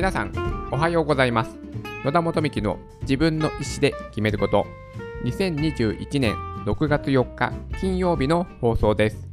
皆さんおはようございます。野田元幹の自分の意思で決めること。2021年6月4日金曜日の放送です。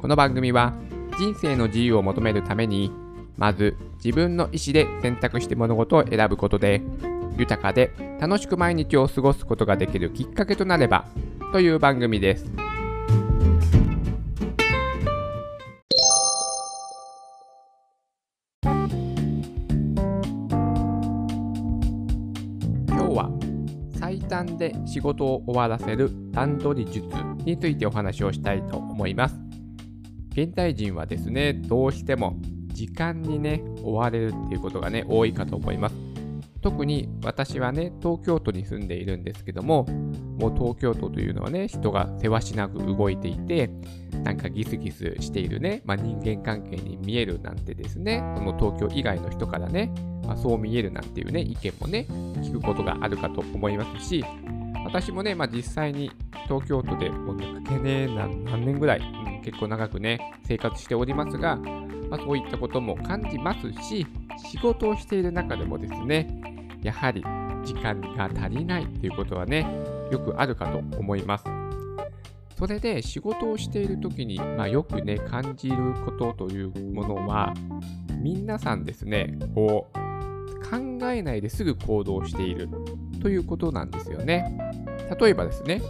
この番組は人生の自由を求めるためにまず自分の意思で選択して物事を選ぶことで豊かで楽しく毎日を過ごすことができるきっかけとなればという番組です。短で仕事を終わらせる段取り術についてお話をしたいと思います。現代人はですね、どうしても時間にね、追われるっていうことがね、多いかと思います。特に私はね、東京都に住んでいるんですけども、もう東京都というのはね、人がせわしなく動いていて、なんかギスギスしているね、まあ、人間関係に見えるなんてですね、その東京以外の人からね、まあ、そう見えるなんていうね、意見もね、聞くことがあるかと思いますし、私もね、まあ、実際に東京都でもう抜けね何何年ぐらい、うん、結構長くね、生活しておりますが、まあ、そういったことも感じますし、仕事をしている中でもですね、やはり時間が足りないっていうことはね、よくあるかと思います。それで仕事をしている時に、まあ、よくね、感じることというものは、皆さんですね、こう、考えないですぐ行動しているということなんですよね。例えばですね、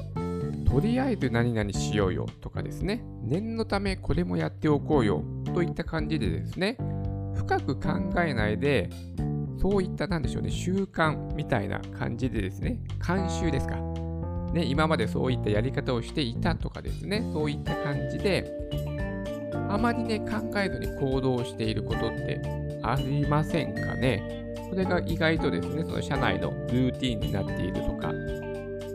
とりあえず何々しようよとかですね、念のためこれもやっておこうよといった感じでですね、深く考えないで、そういったなんでしょうね、習慣みたいな感じでですね、慣習ですか。ね、今までそういったやり方をしていたとかですね、そういった感じで、あまりね、考えずに行動していることってありませんかね。それが意外とですね、その社内のルーティンになっているとか、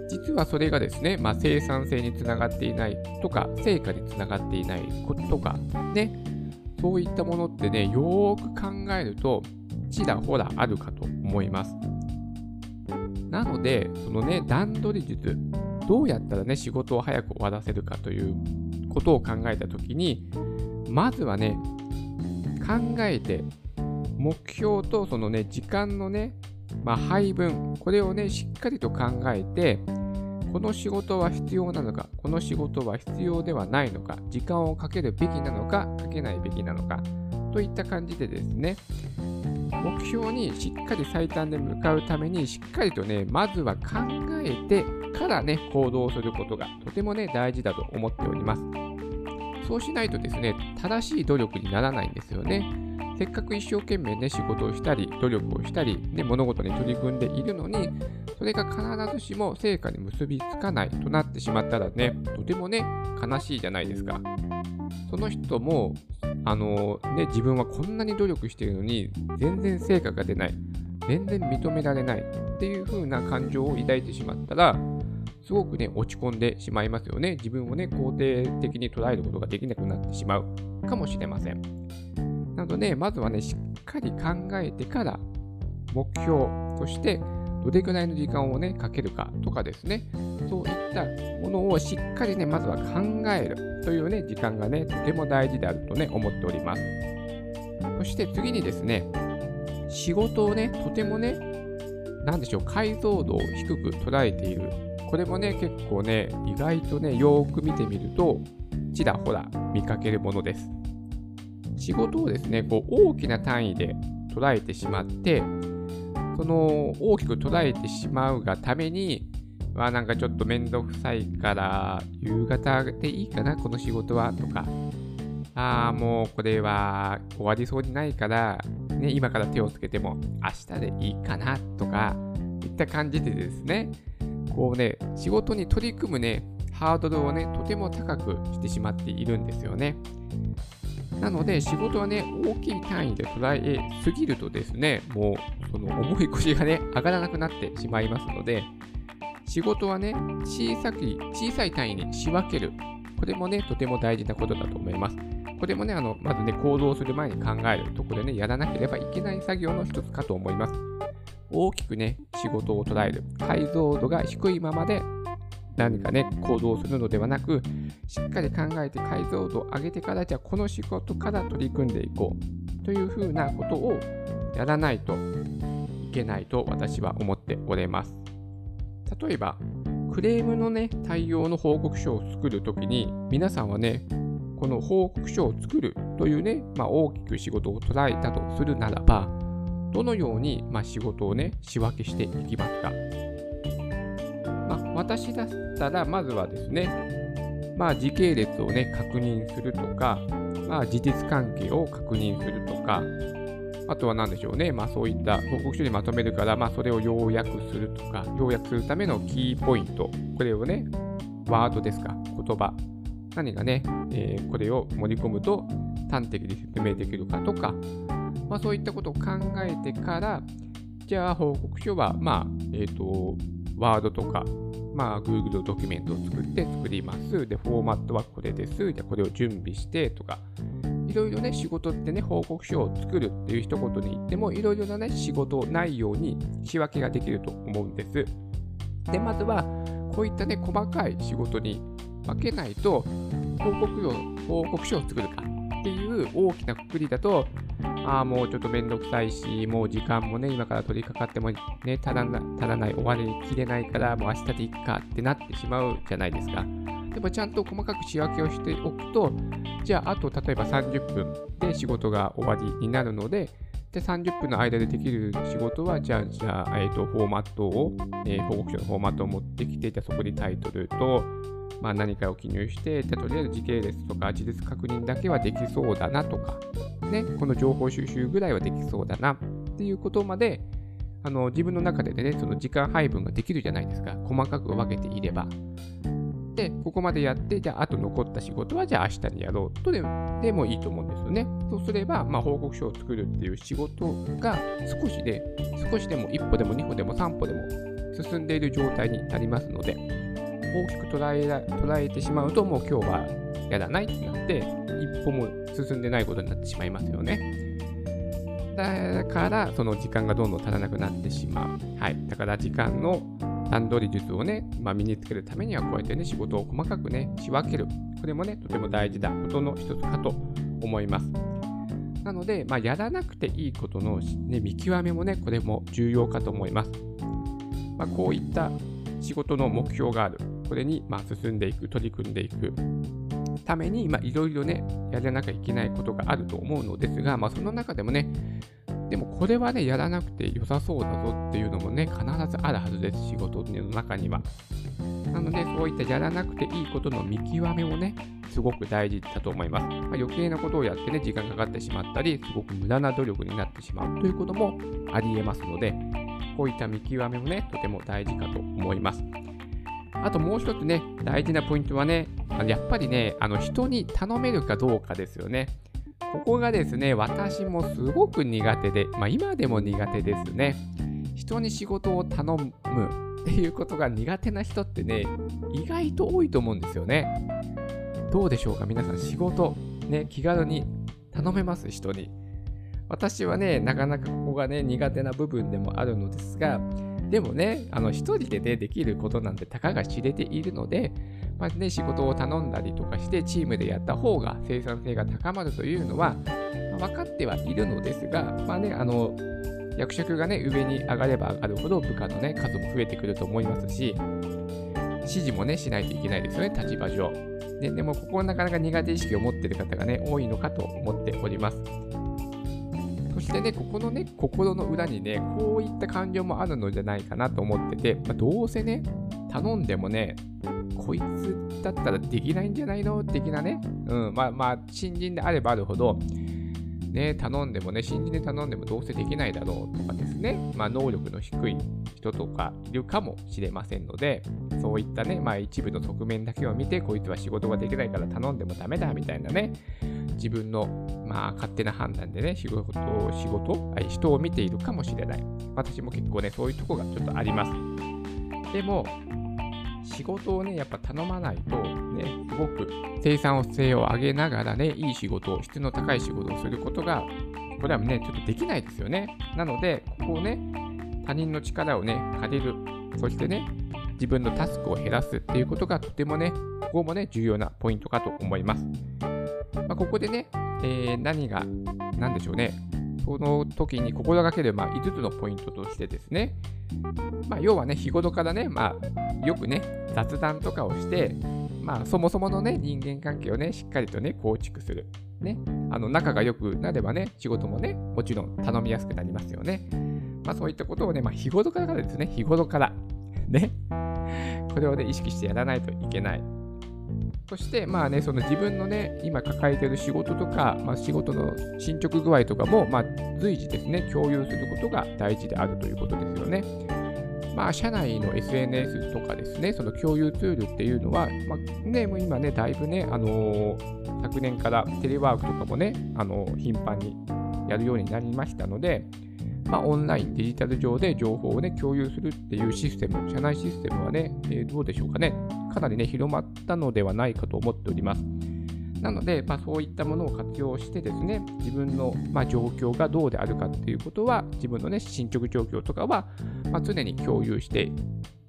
実はそれがですね、まあ、生産性につながっていないとか、成果につながっていないこととか、ね、そういったものってね、よーく考えると、ちらほらあるかと思います。なので、そのね、段取り術、どうやったらね、仕事を早く終わらせるかということを考えたときに、まずはね、考えて目標とそのね、時間のね、まあ、配分、これをね、しっかりと考えて、この仕事は必要なのか、この仕事は必要ではないのか、時間をかけるべきなのか、かけないべきなのか、といった感じでですね、目標にしっかり最短で向かうために、しっかりとね、まずは考えてからね、行動することがとてもね、大事だと思っております。そうしないとですね、正しい努力にならないんですよね。せっかく一生懸命ね、仕事をしたり、努力をしたり、ね、物事に取り組んでいるのに、それが必ずしも成果に結びつかないとなってしまったらね、とてもね、悲しいじゃないですか。その人も、あのね、自分はこんなに努力しているのに、全然成果が出ない。全然認められないっていう風な感情を抱いてしまったら、すごくね、落ち込んでしまいますよね。自分をね、肯定的に捉えることができなくなってしまうかもしれません。なので、まずはね、しっかり考えてから目標としてどれぐらいの時間をね、かけるかとかですね、そういったものをしっかりね、まずは考えるというね、時間がね、とても大事であるとね、思っております。そして次にですね、仕事をね、とてもね、なんでしょう、解像度を低く捉えている。これもね、結構ね、意外とね、よーく見てみると、ちらほら見かけるものです。仕事をですね、こう大きな単位で捉えてしまって、その大きく捉えてしまうがために、まあなんかちょっとめんどくさいから夕方でいいかな、この仕事はとか、ああ、もうこれは終わりそうにないから、ね、今から手をつけても明日でいいかなとか、いった感じでですね、こうね、仕事に取り組むね、ハードルをね、とても高くしてしまっているんですよね。なので仕事はね、大きい単位で捉えすぎるとですね、もうその重い腰がね、上がらなくなってしまいますので、仕事はね、小さく、小さい単位に仕分ける。これもね、とても大事なことだと思います。これもね、あのまずね、行動する前に考えるところでね、やらなければいけない作業の一つかと思います。大きくね、仕事を捉える。解像度が低いままで何かね、行動するのではなく、しっかり考えて解像度を上げてから、じゃあこの仕事から取り組んでいこうというふうなことをやらないといけないと私は思っております。例えば、クレームのね、対応の報告書を作るときに、皆さんはね、この報告書を作るというね、まあ、大きく仕事を捉えたとするならば、どのように、まあ、仕事をね、仕分けしていきますか？私だったら、まずはですね、まあ、時系列をね、確認するとか、まあ、事実関係を確認するとか、あとは何でしょうね、まあ、そういった報告書にまとめるから、まあ、それを要約するとか、要約するためのキーポイント、これをね、ワードですか、言葉、何がね、えー、これを盛り込むと端的に説明できるかとか、まあ、そういったことを考えてから、じゃあ報告書は、まあ、え、ー、と、ワードとか、まあ、Google ドキュメントを作って作ります。で、フォーマットはこれです。じゃこれを準備してとか、いろいろね、仕事ってね、報告書を作るっていう一言に言っても、いろいろなね、仕事内容に仕分けができると思うんです。で、まずは、こういったね、細かい仕事に分けないと、報告報告書を作るかっていう大きなくくりだと、ああ、もうちょっとめんどくさいし、もう時間もね、今から取り掛かってもね、足らな足らない、終わりきれないから、もう明日でいっかってなってしまうじゃないですか。でもちゃんと細かく仕分けをしておくと、じゃあ、あと例えば30分で仕事が終わりになるので、で、30分の間でできる仕事は、じゃあ、じゃあ、えっ、ー、と、フォーマットを、えー、報告書のフォーマットを持ってきて、じゃあそこにタイトルと、まあ、何かを記入して、じゃとりあえず時系列とか事実確認だけはできそうだなとか、ね、この情報収集ぐらいはできそうだなっていうことまで、あの自分の中でね、その時間配分ができるじゃないですか。細かく分けていれば。で、ここまでやって、じゃあ、あと残った仕事は、じゃあ明日にやろうとででもいいと思うんですよね。そうすれば、まあ、報告書を作るっていう仕事が少しで、少しでも1歩でも2歩でも3歩でも進んでいる状態になりますので、大きく捉え捉えてしまうと、もう今日はやらないってなって、一歩も進んでないことになってしまいますよね。だから、その時間がどんどん足らなくなってしまう。はい。だから、時間の段取り術をね、まあ、身につけるためにはこうやってね、仕事を細かくね、仕分ける。これもね、とても大事なことの一つかと思います。なので、まあ、やらなくていいことの、ね、見極めもね、これも重要かと思います。まあ、こういった仕事の目標がある。これにま進んでいく、取り組んでいくために、まあいろいろね、やらなきゃいけないことがあると思うのですが、まあ、その中でもね、でもこれはね、やらなくて良さそうだぞっていうのもね、必ずあるはずです、仕事の中には。なので、そういったやらなくていいことの見極めもね、すごく大事だと思います。まあ、余計なことをやってね、時間かかってしまったり、すごく無駄な努力になってしまうということもありえますので、こういった見極めもね、とても大事かと思います。あともう一つね、大事なポイントはね、やっぱりね、あの人に頼めるかどうかですよね。ここがですね、私もすごく苦手で、まあ、今でも苦手ですね。人に仕事を頼むっていうことが苦手な人ってね、意外と多いと思うんですよね。どうでしょうか皆さん仕事、ね、気軽に頼めます？人に。私はね、なかなかここがね、苦手な部分でもあるのですが、でもね、あの一人でね、できることなんてたかが知れているので、まあね、仕事を頼んだりとかしてチームでやった方が生産性が高まるというのは、まあ、分かってはいるのですが、まあね、あの役職がね、上に上がれば上がるほど部下のね、数も増えてくると思いますし、指示もね、しないといけないですよね、立場上。ででも、ここなかなか苦手意識を持っている方がね、多いのかと思っております。してね、ここのね、心の裏にね、こういった感情もあるのじゃないかなと思ってて、まあ、どうせね、頼んでもね、こいつだったらできないんじゃないの？的なね、うん、まあまあ、新人であればあるほど、ね、頼んでもね、新人で頼んでもどうせできないだろうとかですね、まあ、能力の低い人とかいるかもしれませんので、そういったね、まあ、一部の側面だけを見て、こいつは仕事ができないから頼んでもダメだみたいなね、自分の、まあ、勝手な判断でね、仕事を、仕事、人を見ているかもしれない。私も結構ね、そういうとこがちょっとあります。でも、仕事をね、やっぱ頼まないと、ね、すごく生産性を上げながらね、いい仕事を、質の高い仕事をすることが、これはね、ちょっとできないですよね。なので、ここをね、他人の力をね、借りる。そしてね、自分のタスクを減らすっていうことがとてもね、ここもね、重要なポイントかと思います。まあ、ここでね、えー、何が、何でしょうね、その時に心がける、まあ、5つのポイントとしてですね、まあ、要はね、日頃からね、まあ、よくね、雑談とかをして、まあ、そもそものね、人間関係をね、しっかりとね、構築する。ね、あの仲が良くなればね、仕事もね、もちろん頼みやすくなりますよね。まあ、そういったことをね、まあ、日頃からですね、日頃から。ね。これをね、意識してやらないといけない。そして、まあね、その自分のね、今抱えている仕事とか、まあ、仕事の進捗具合とかも、まあ、随時ですね、共有することが大事であるということですよね。まあ、社内の SNS とかですね、その共有ツールっていうのは、まあ、ね、もう今ね、だいぶね、あのー、昨年からテレワークとかもね、あのー、頻繁にやるようになりましたので、まあ、オンライン、デジタル上で情報を、ね、共有するっていうシステム、社内システムはね、えー、どうでしょうかね、かなりね、広まったのではないかと思っております。なので、まあ、そういったものを活用してですね、自分の、まあ、状況がどうであるかっていうことは、自分のね、進捗状況とかは、まあ、常に共有して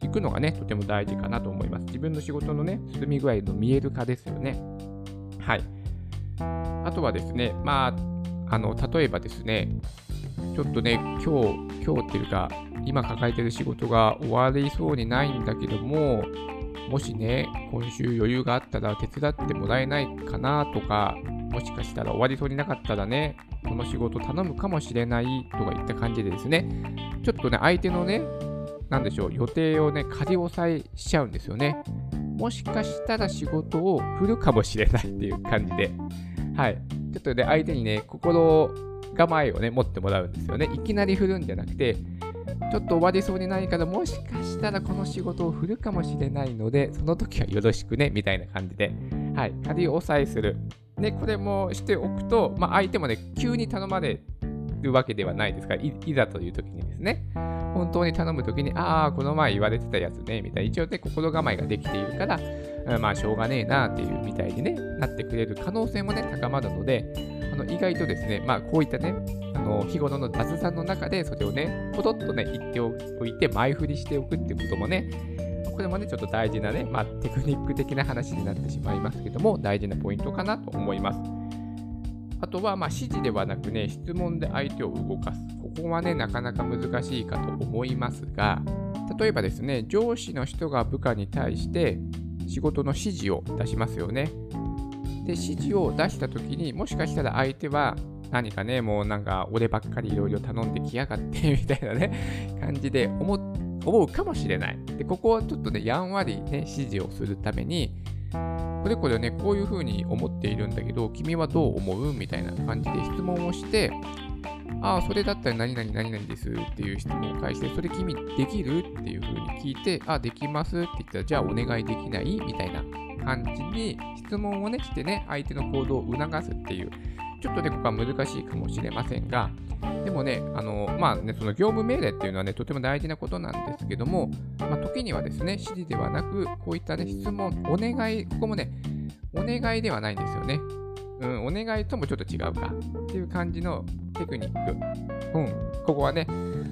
いくのがね、とても大事かなと思います。自分の仕事のね、進み具合の見える化ですよね。はい。あとはですね、まあ、あの、例えばですね、ちょっとね、今日、今日っていうか、今抱えてる仕事が終わりそうにないんだけども、もしね、今週余裕があったら手伝ってもらえないかなとか、もしかしたら終わりそうになかったらね、この仕事頼むかもしれないとかいった感じでですね、ちょっとね、相手のね、なんでしょう、予定をね、仮押さえしちゃうんですよね。もしかしたら仕事を振るかもしれないっていう感じで、はい。ちょっとね、相手にね、心を構えをね、持ってもらうんですよね。いきなり振るんじゃなくて、ちょっと終わりそうにないから、もしかしたらこの仕事を振るかもしれないので、その時はよろしくね、みたいな感じで、はい、仮押さえする。で、これもしておくと、まあ、相手もね、急に頼まれるわけではないですから、いざという時にですね、本当に頼む時に、ああ、この前言われてたやつね、みたいな、一応ね、心構えができているから、まあ、しょうがねえなっていうみたいに、ね、なってくれる可能性もね、高まるので、あの意外とですね、まあ、こういったね、あの日頃の雑談の中で、それをね、ポトッとね、言っておいて、前振りしておくってこともね、これもね、ちょっと大事なね、まあ、テクニック的な話になってしまいますけども、大事なポイントかなと思います。あとは、まあ、指示ではなくね、質問で相手を動かす。ここはね、なかなか難しいかと思いますが、例えばですね、上司の人が部下に対して仕事の指示を出しますよね。で、指示を出したときにもしかしたら相手は何かね、もうなんか俺ばっかりいろいろ頼んできやがって みたいなね、感じで思思うかもしれない。で、ここはちょっとね、やんわりね、指示をするために、これこれね、こういうふうに思っているんだけど、君はどう思うみたいな感じで質問をして、ああ、それだったら何々何々ですっていう質問を返して、それ君できるっていうふうに聞いて、あ、できますって言ったら、じゃあお願いできないみたいな感じに質問をね、してね、相手の行動を促すっていう、ちょっとね、ここは難しいかもしれませんが、でもね、あの、まあね、その業務命令っていうのはね、とても大事なことなんですけども、まあ、時にはですね、指示ではなく、こういったね、質問、お願い、ここもね、お願いではないんですよね。うん、お願いともちょっと違うかっていう感じのテクニック。うん、ここはね、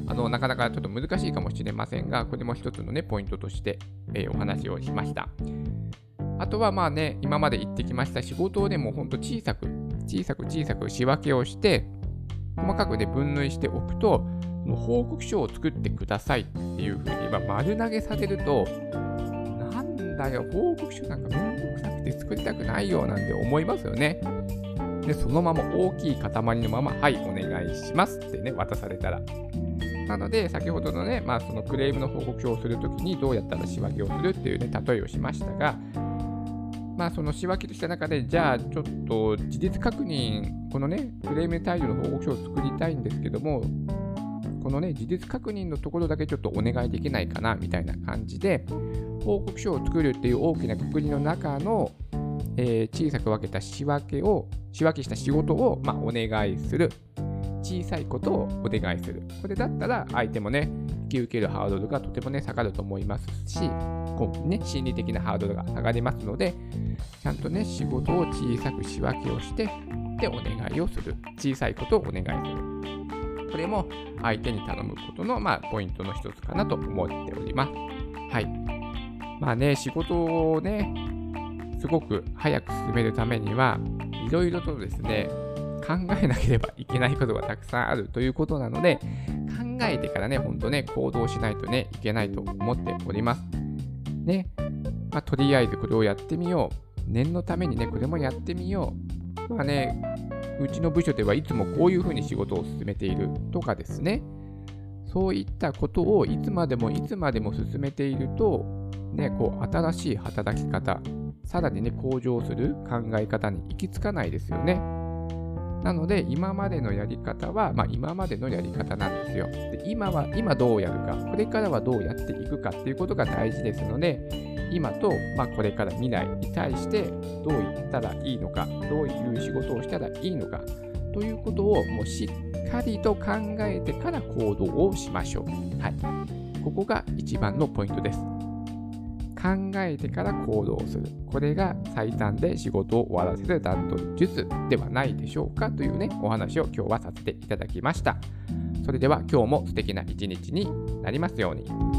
あの、なかなかちょっと難しいかもしれませんが、これも一つのね、ポイントとして、えー、お話をしました。あとはまあね、今まで言ってきました仕事をね、もうほんと小さく、小さく小さく仕分けをして、細かくね、分類しておくと、もう報告書を作ってくださいっていうふうに、まあ、丸投げされると、なんだよ、報告書なんかめんどくさくて作りたくないよなんて思いますよね。で、そのまま大きい塊のまま、はい、お願いしますってね、渡されたら。なので、先ほどのね、まあ、そのクレームの報告書をするときにどうやったら仕分けをするっていうね、例えをしましたが、まあ、その仕分けとした中で、じゃあちょっと事実確認、このね、クレーム対応の報告書を作りたいんですけども、このね、事実確認のところだけちょっとお願いできないかなみたいな感じで、報告書を作るっていう大きなくくりの中の、えー、小さく分けた仕分けを、仕分けした仕事を、まあ、お願いする。小さいことをお願いする。これだったら相手もね、引き受けるハードルがとてもね、下がると思いますし、こうね、心理的なハードルが下がりますので、ちゃんとね、仕事を小さく仕分けをして、で、お願いをする。小さいことをお願いする。これも相手に頼むことの、まあ、ポイントの一つかなと思っております。はい。まあね、仕事をね、すごく早く進めるためには、いろいろとですね、考えなければいけないことがたくさんあるということなので、考えてからね、ほんとね、行動しないとね、いけないと思っております。ね、まあ、とりあえずこれをやってみよう。念のためにね、これもやってみよう。まあね、うちの部署ではいつもこういうふうに仕事を進めているとかですね。そういったことをいつまでもいつまでも進めていると、ね、こう新しい働き方、さらにね、向上する考え方に行き着かないですよね。なので、今までのやり方は、まあ、今までのやり方なんですよ。で今は、今どうやるか、これからはどうやっていくかっていうことが大事ですので、今と、まあ、これから未来に対してどう言ったらいいのか、どういう仕事をしたらいいのか、ということをもうしっかりと考えてから行動をしましょう。はい。ここが一番のポイントです。考えてから行動する。これが最短で仕事を終わらせる段取り術ではないでしょうかというね、お話を今日はさせていただきました。それでは今日も素敵な一日になりますように。